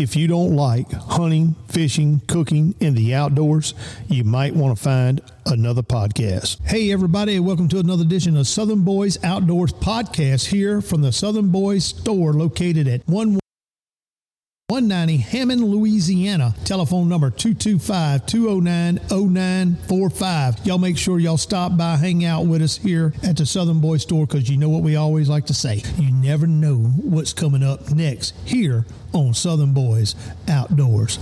If you don't like hunting, fishing, cooking, and the outdoors, you might want to find another podcast. Hey, everybody, welcome to another edition of Southern Boys Outdoors Podcast here from the Southern Boys store located at 1 190 Hammond, Louisiana. Telephone number 225-209-0945. Y'all make sure y'all stop by, hang out with us here at the Southern Boy store because you know what we always like to say. You never know what's coming up next here on Southern Boys Outdoors.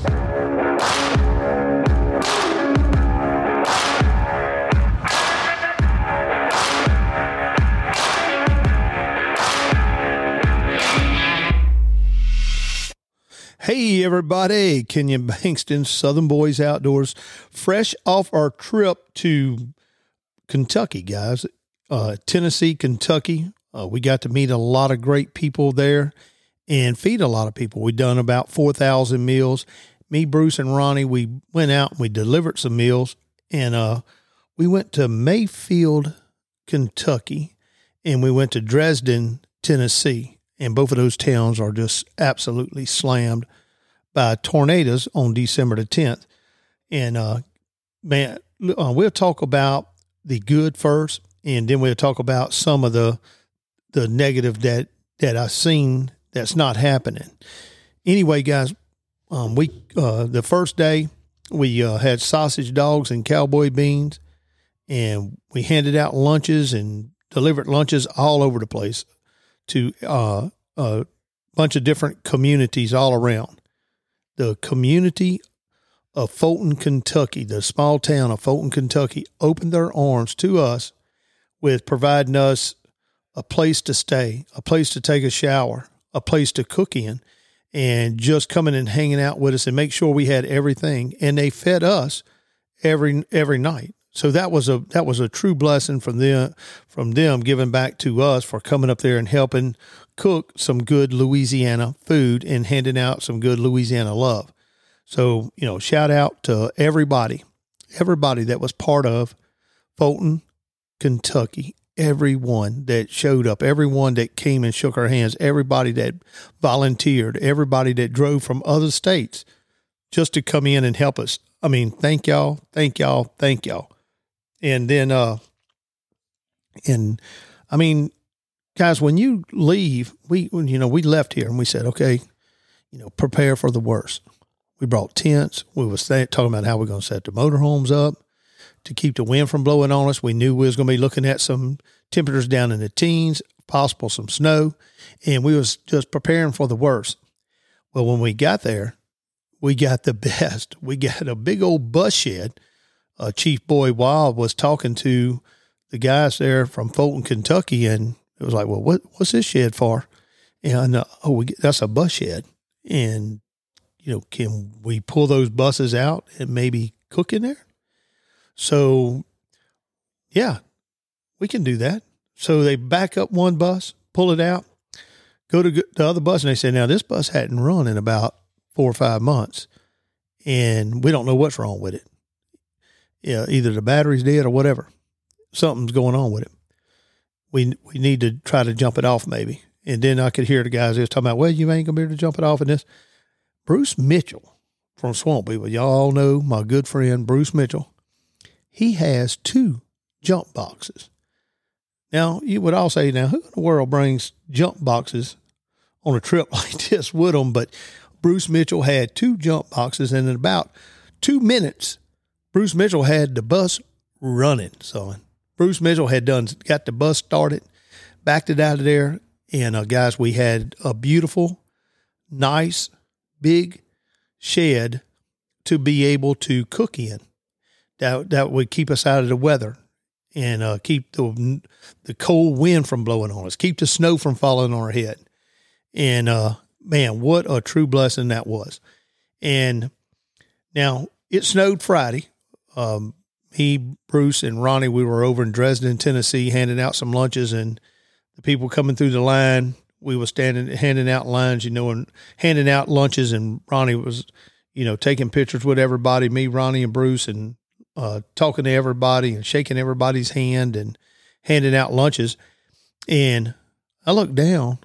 Hey everybody, Kenyon Bankston, Southern Boys Outdoors, fresh off our trip to Kentucky, guys. Uh, Tennessee, Kentucky. Uh, we got to meet a lot of great people there and feed a lot of people. We done about 4,000 meals. Me, Bruce, and Ronnie, we went out and we delivered some meals. And uh, we went to Mayfield, Kentucky, and we went to Dresden, Tennessee and both of those towns are just absolutely slammed by tornadoes on December the 10th. And uh, man, uh, we'll talk about the good first, and then we'll talk about some of the the negative that that I've seen that's not happening. Anyway, guys, um, we uh, the first day we uh, had sausage dogs and cowboy beans, and we handed out lunches and delivered lunches all over the place to uh, a bunch of different communities all around. The community of Fulton, Kentucky, the small town of Fulton, Kentucky, opened their arms to us with providing us a place to stay, a place to take a shower, a place to cook in, and just coming and hanging out with us and make sure we had everything. And they fed us every every night. So that was a that was a true blessing from them from them giving back to us for coming up there and helping cook some good Louisiana food and handing out some good Louisiana love. So, you know, shout out to everybody, everybody that was part of Fulton, Kentucky, everyone that showed up, everyone that came and shook our hands, everybody that volunteered, everybody that drove from other states just to come in and help us. I mean, thank y'all, thank y'all, thank y'all and then uh and I mean, guys, when you leave, we when, you know we left here and we said, okay, you know, prepare for the worst. We brought tents. We was talking about how we're going to set the motorhomes up to keep the wind from blowing on us. We knew we was going to be looking at some temperatures down in the teens, possible some snow, and we was just preparing for the worst. Well, when we got there, we got the best. We got a big old bus shed uh, Chief Boy Wild was talking to the guys there from Fulton, Kentucky, and it was like, well, what what's this shed for? And uh, oh, we, get, that's a bus shed, and you know, can we pull those buses out and maybe cook in there? So, yeah, we can do that. So they back up one bus, pull it out, go to the other bus, and they say, now this bus hadn't run in about four or five months, and we don't know what's wrong with it yeah, either the battery's dead or whatever. Something's going on with it. We we need to try to jump it off maybe. And then I could hear the guys just talking about, well, you ain't gonna be able to jump it off in this. Bruce Mitchell from Swamp People, y'all know my good friend Bruce Mitchell. He has two jump boxes. Now you would all say, now who in the world brings jump boxes on a trip like this with them? But Bruce Mitchell had two jump boxes, and in about two minutes, Bruce Mitchell had the bus running, So Bruce Mitchell had done got the bus started, backed it out of there, and uh, guys, we had a beautiful, nice, big shed to be able to cook in. That that would keep us out of the weather and uh, keep the the cold wind from blowing on us, keep the snow from falling on our head. And uh, man, what a true blessing that was. And now it snowed Friday um, he, Bruce, and Ronnie, we were over in Dresden, Tennessee, handing out some lunches, and the people coming through the line, we were standing handing out lines, you know, and handing out lunches, and Ronnie was, you know, taking pictures with everybody, me, Ronnie, and Bruce, and uh, talking to everybody and shaking everybody's hand and handing out lunches. And I looked down,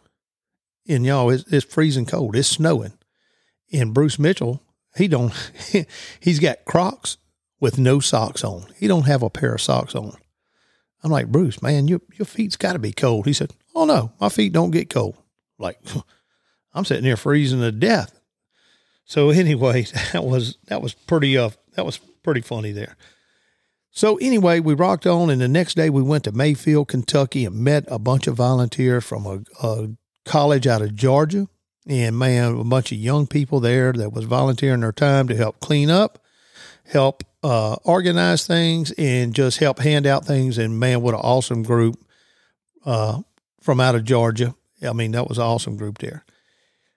and y'all, it's, it's freezing cold. It's snowing, And Bruce Mitchell, he don't he's got Crocs with no socks on. He don't have a pair of socks on. I'm like, Bruce, man, your your feet's got to be cold. He said, Oh no, my feet don't get cold. Like, I'm sitting there freezing to death. So anyway, that was that was pretty uh that was pretty funny there. So anyway, we rocked on, and the next day we went to Mayfield, Kentucky, and met a bunch of volunteers from a, a college out of Georgia, and man, a bunch of young people there that was volunteering their time to help clean up, help uh, organize things, and just help hand out things. And man, what an awesome group uh, from out of Georgia! I mean, that was an awesome group there.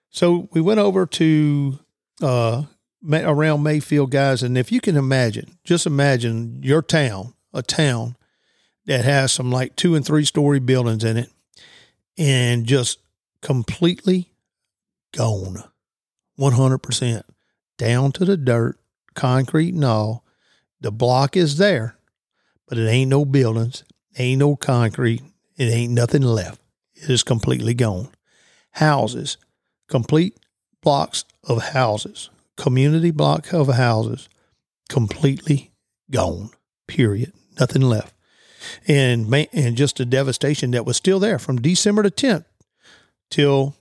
So we went over to uh, around Mayfield, guys. And if you can imagine, just imagine your town, a town that has some like two and three story buildings in it and just completely gone 100% down to the dirt, concrete and all. The block is there, but it ain't no buildings, ain't no concrete, it ain't nothing left. It is completely gone. Houses, complete blocks of houses community block of houses completely gone. Period. Nothing left. And and just a devastation that was still there from December the 10th till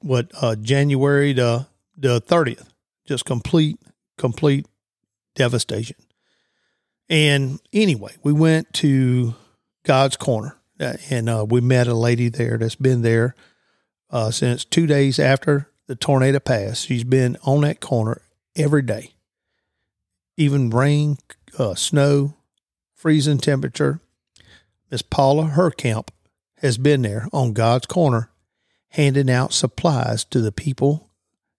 what uh, January the the 30th. Just complete complete devastation. And anyway, we went to God's Corner uh, and uh, we met a lady there that's been there uh, since two days after the tornado passed. She's been on that corner every day, even rain, uh, snow, freezing temperature. Miss Paula Herkamp has been there on God's corner, handing out supplies to the people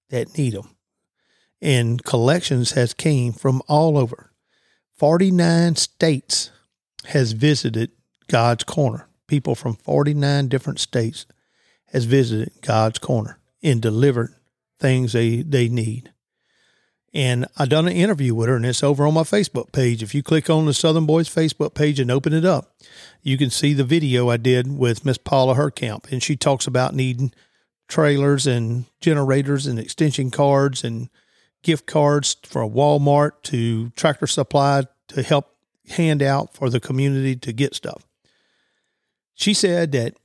that need them. And collections has came from all over. 49 states has visited God's corner. People from 49 different states has visited God's corner and delivered things they, they need. And I done an interview with her, and it's over on my Facebook page. If you click on the Southern Boys Facebook page and open it up, you can see the video I did with Miss Paula Herkamp, and she talks about needing trailers and generators and extension cards and gift cards for Walmart to Tractor Supply to help hand out for the community to get stuff. She said that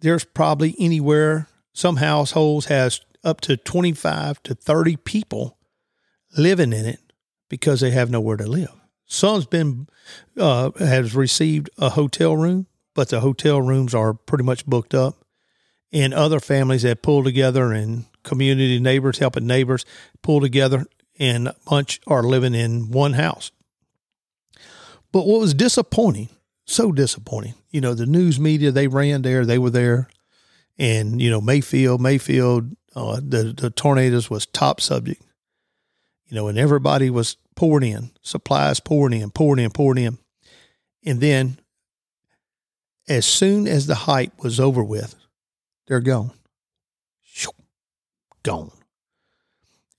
there's probably anywhere some households has up to 25 to 30 people living in it because they have nowhere to live. Some's been uh, has received a hotel room, but the hotel rooms are pretty much booked up. And other families that pulled together and community neighbors helping neighbors pull together and bunch are living in one house. But what was disappointing, so disappointing, you know, the news media, they ran there, they were there. And, you know, Mayfield, Mayfield, uh, the, the tornadoes was top subject you know, and everybody was pouring in, supplies pouring in, pouring in, pouring in. And then as soon as the hype was over with, they're gone. Gone.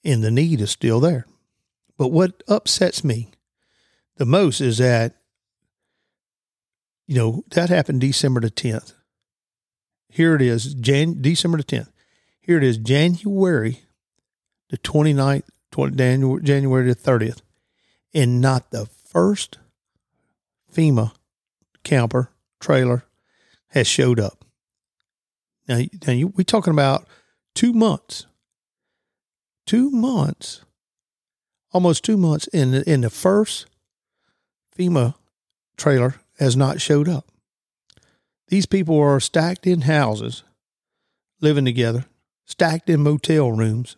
And the need is still there. But what upsets me the most is that, you know, that happened December the 10th. Here it is, Jan- December the 10th. Here it is, January the 29th, January the 30th, and not the first FEMA camper trailer has showed up. Now, now you, we're talking about two months, two months, almost two months, in the, in the first FEMA trailer has not showed up. These people are stacked in houses, living together, stacked in motel rooms,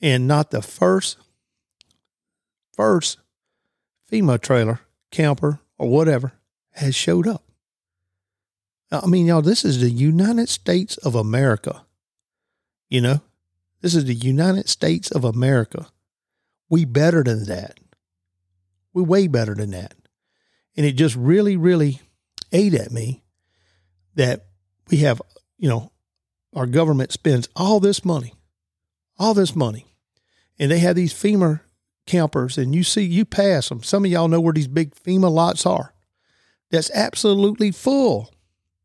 and not the first first FEMA trailer, camper, or whatever has showed up. I mean, y'all, this is the United States of America. You know, this is the United States of America. We better than that. We way better than that. And it just really, really ate at me that we have, you know, our government spends all this money, all this money and they have these FEMA campers, and you see, you pass them. Some of y'all know where these big FEMA lots are. That's absolutely full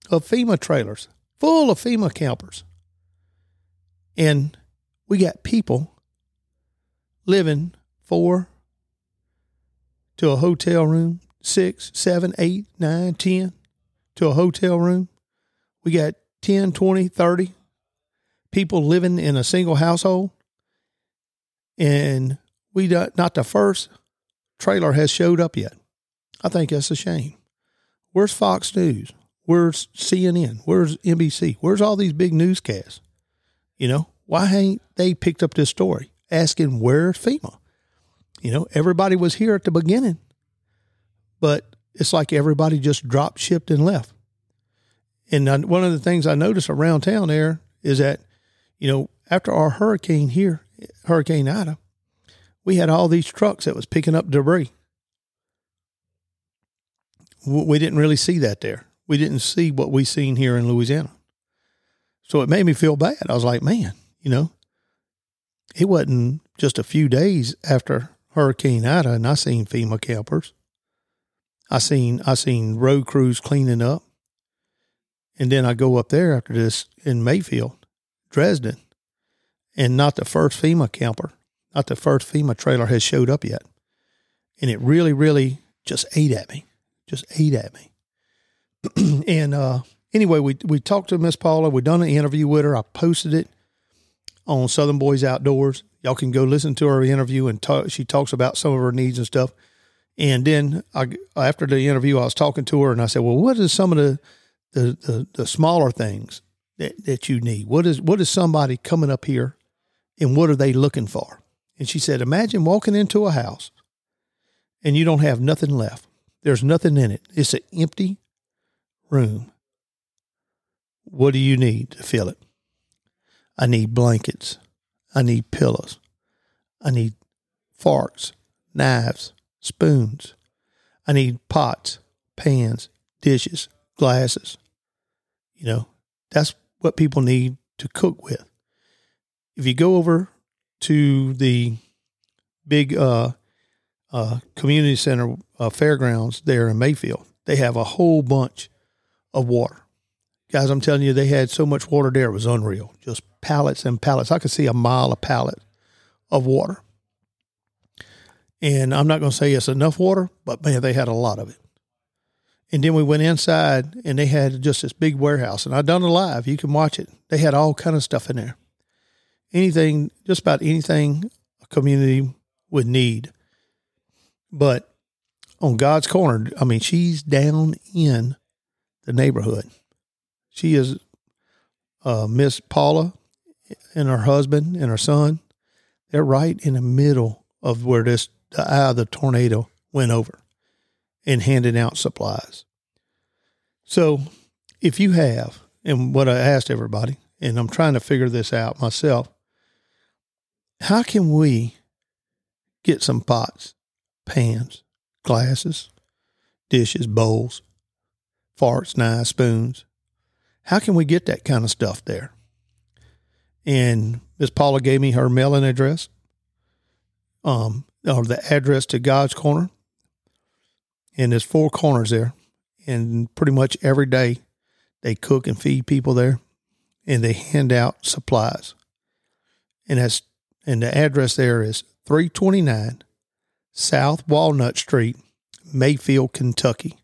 of FEMA trailers, full of FEMA campers. And we got people living four to a hotel room, six, seven, eight, nine, ten to a hotel room. We got 10, 20, 30 people living in a single household. And we not the first trailer has showed up yet. I think that's a shame. Where's Fox News? Where's CNN? Where's NBC? Where's all these big newscasts? You know, why ain't they picked up this story asking where's FEMA? You know, everybody was here at the beginning, but it's like everybody just dropped, shipped, and left. And one of the things I noticed around town there is that, you know, after our hurricane here, Hurricane Ida, we had all these trucks that was picking up debris. We didn't really see that there. We didn't see what we seen here in Louisiana. So it made me feel bad. I was like, man, you know, it wasn't just a few days after Hurricane Ida and I seen FEMA campers. I seen I seen road crews cleaning up. And then I go up there after this in Mayfield, Dresden, and not the first FEMA camper, not the first FEMA trailer has showed up yet. And it really, really just ate at me, just ate at me. and uh, anyway, we we talked to Miss Paula. We done an interview with her. I posted it on Southern Boys Outdoors. Y'all can go listen to her interview and talk. She talks about some of her needs and stuff. And then I, after the interview, I was talking to her and I said, "Well, what is some of the the the, the smaller things that, that you need? What is what is somebody coming up here, and what are they looking for?" And she said, "Imagine walking into a house, and you don't have nothing left. There's nothing in it. It's an empty room. What do you need to fill it? I need blankets. I need pillows. I need forks, knives, spoons. I need pots, pans, dishes, glasses. You know, that's what people need to cook with. If you go over to the big uh, uh, community center uh, fairgrounds there in Mayfield, they have a whole bunch of water. Guys, I'm telling you, they had so much water there, it was unreal. Just pallets and pallets. I could see a mile of pallet of water. And I'm not going to say it's enough water, but man, they had a lot of it. And then we went inside and they had just this big warehouse. And I done it live. You can watch it. They had all kind of stuff in there. Anything, just about anything a community would need. But on God's corner, I mean, she's down in the neighborhood. She is uh, Miss Paula and her husband and her son. They're right in the middle of where this the eye of the tornado went over and handing out supplies. So if you have, and what I asked everybody, and I'm trying to figure this out myself, how can we get some pots, pans, glasses, dishes, bowls, forks, knives, spoons. How can we get that kind of stuff there? And Miss Paula gave me her mailing address, um, or the address to God's Corner. And there's four corners there. And pretty much every day they cook and feed people there and they hand out supplies. And that's and the address there is 329 South Walnut Street, Mayfield, Kentucky.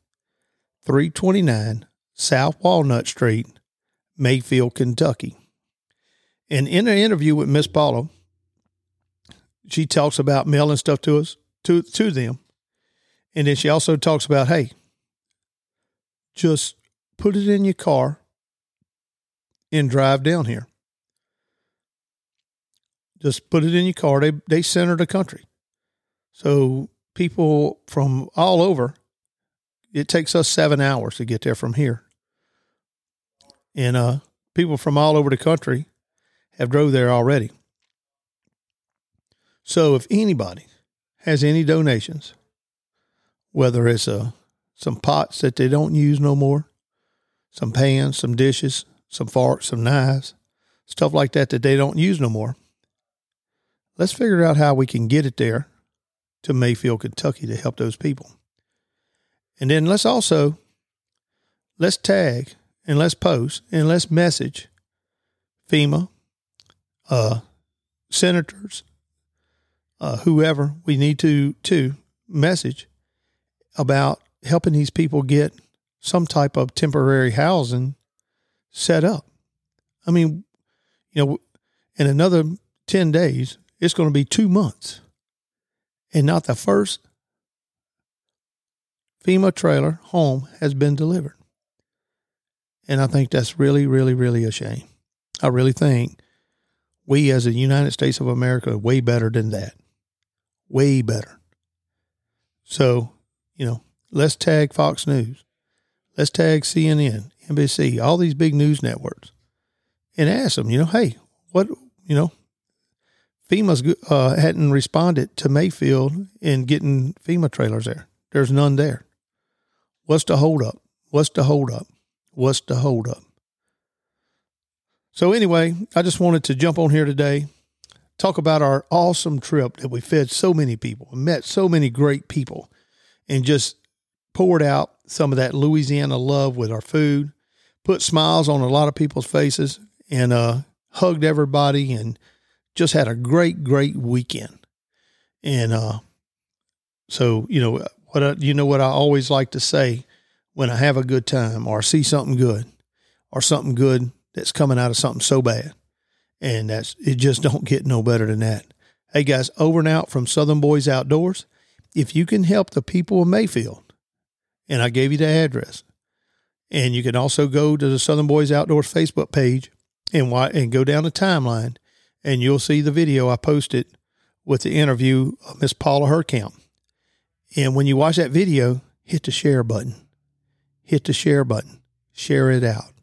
329 South Walnut Street, Mayfield, Kentucky. And in an interview with Miss Paula, she talks about mailing stuff to us, to, to them. And then she also talks about, hey, just put it in your car and drive down here. Just put it in your car. They, they center the country. So people from all over it takes us seven hours to get there from here. And uh, people from all over the country have drove there already. So if anybody has any donations, whether it's uh, some pots that they don't use no more, some pans, some dishes, some forks, some knives, stuff like that that they don't use no more. Let's figure out how we can get it there to Mayfield, Kentucky to help those people. And then let's also let's tag and let's post and let's message FEMA, uh, senators, uh, whoever we need to to message about helping these people get some type of temporary housing set up. I mean, you know, in another 10 days, it's going to be two months and not the first FEMA trailer home has been delivered. And I think that's really, really, really a shame. I really think we as the United States of America are way better than that. Way better. So, you know, let's tag Fox News. Let's tag CNN, NBC, all these big news networks and ask them, you know, hey, what, you know, FEMA's uh, hadn't responded to Mayfield in getting FEMA trailers there. There's none there. What's the holdup? What's the holdup? What's the holdup? So anyway, I just wanted to jump on here today, talk about our awesome trip that we fed so many people, met so many great people, and just poured out some of that Louisiana love with our food, put smiles on a lot of people's faces, and uh, hugged everybody, and just had a great, great weekend. And uh, so, you know what? I, you know what I always like to say when I have a good time or see something good or something good that's coming out of something so bad, and that's it. Just don't get no better than that. Hey guys, over and out from Southern Boys Outdoors. If you can help the people of Mayfield and I gave you the address. And you can also go to the Southern Boys Outdoors Facebook page and why and go down the timeline, and you'll see the video I posted with the interview of Miss Paula Herkamp. And when you watch that video, hit the share button. Hit the share button. Share it out.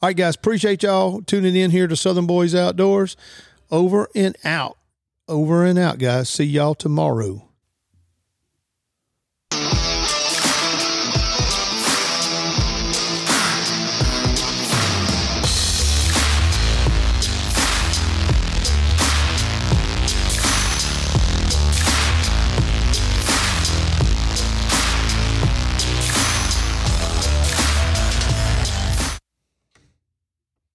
All right, guys, appreciate y'all tuning in here to Southern Boys Outdoors. Over and out. Over and out, guys. See y'all tomorrow.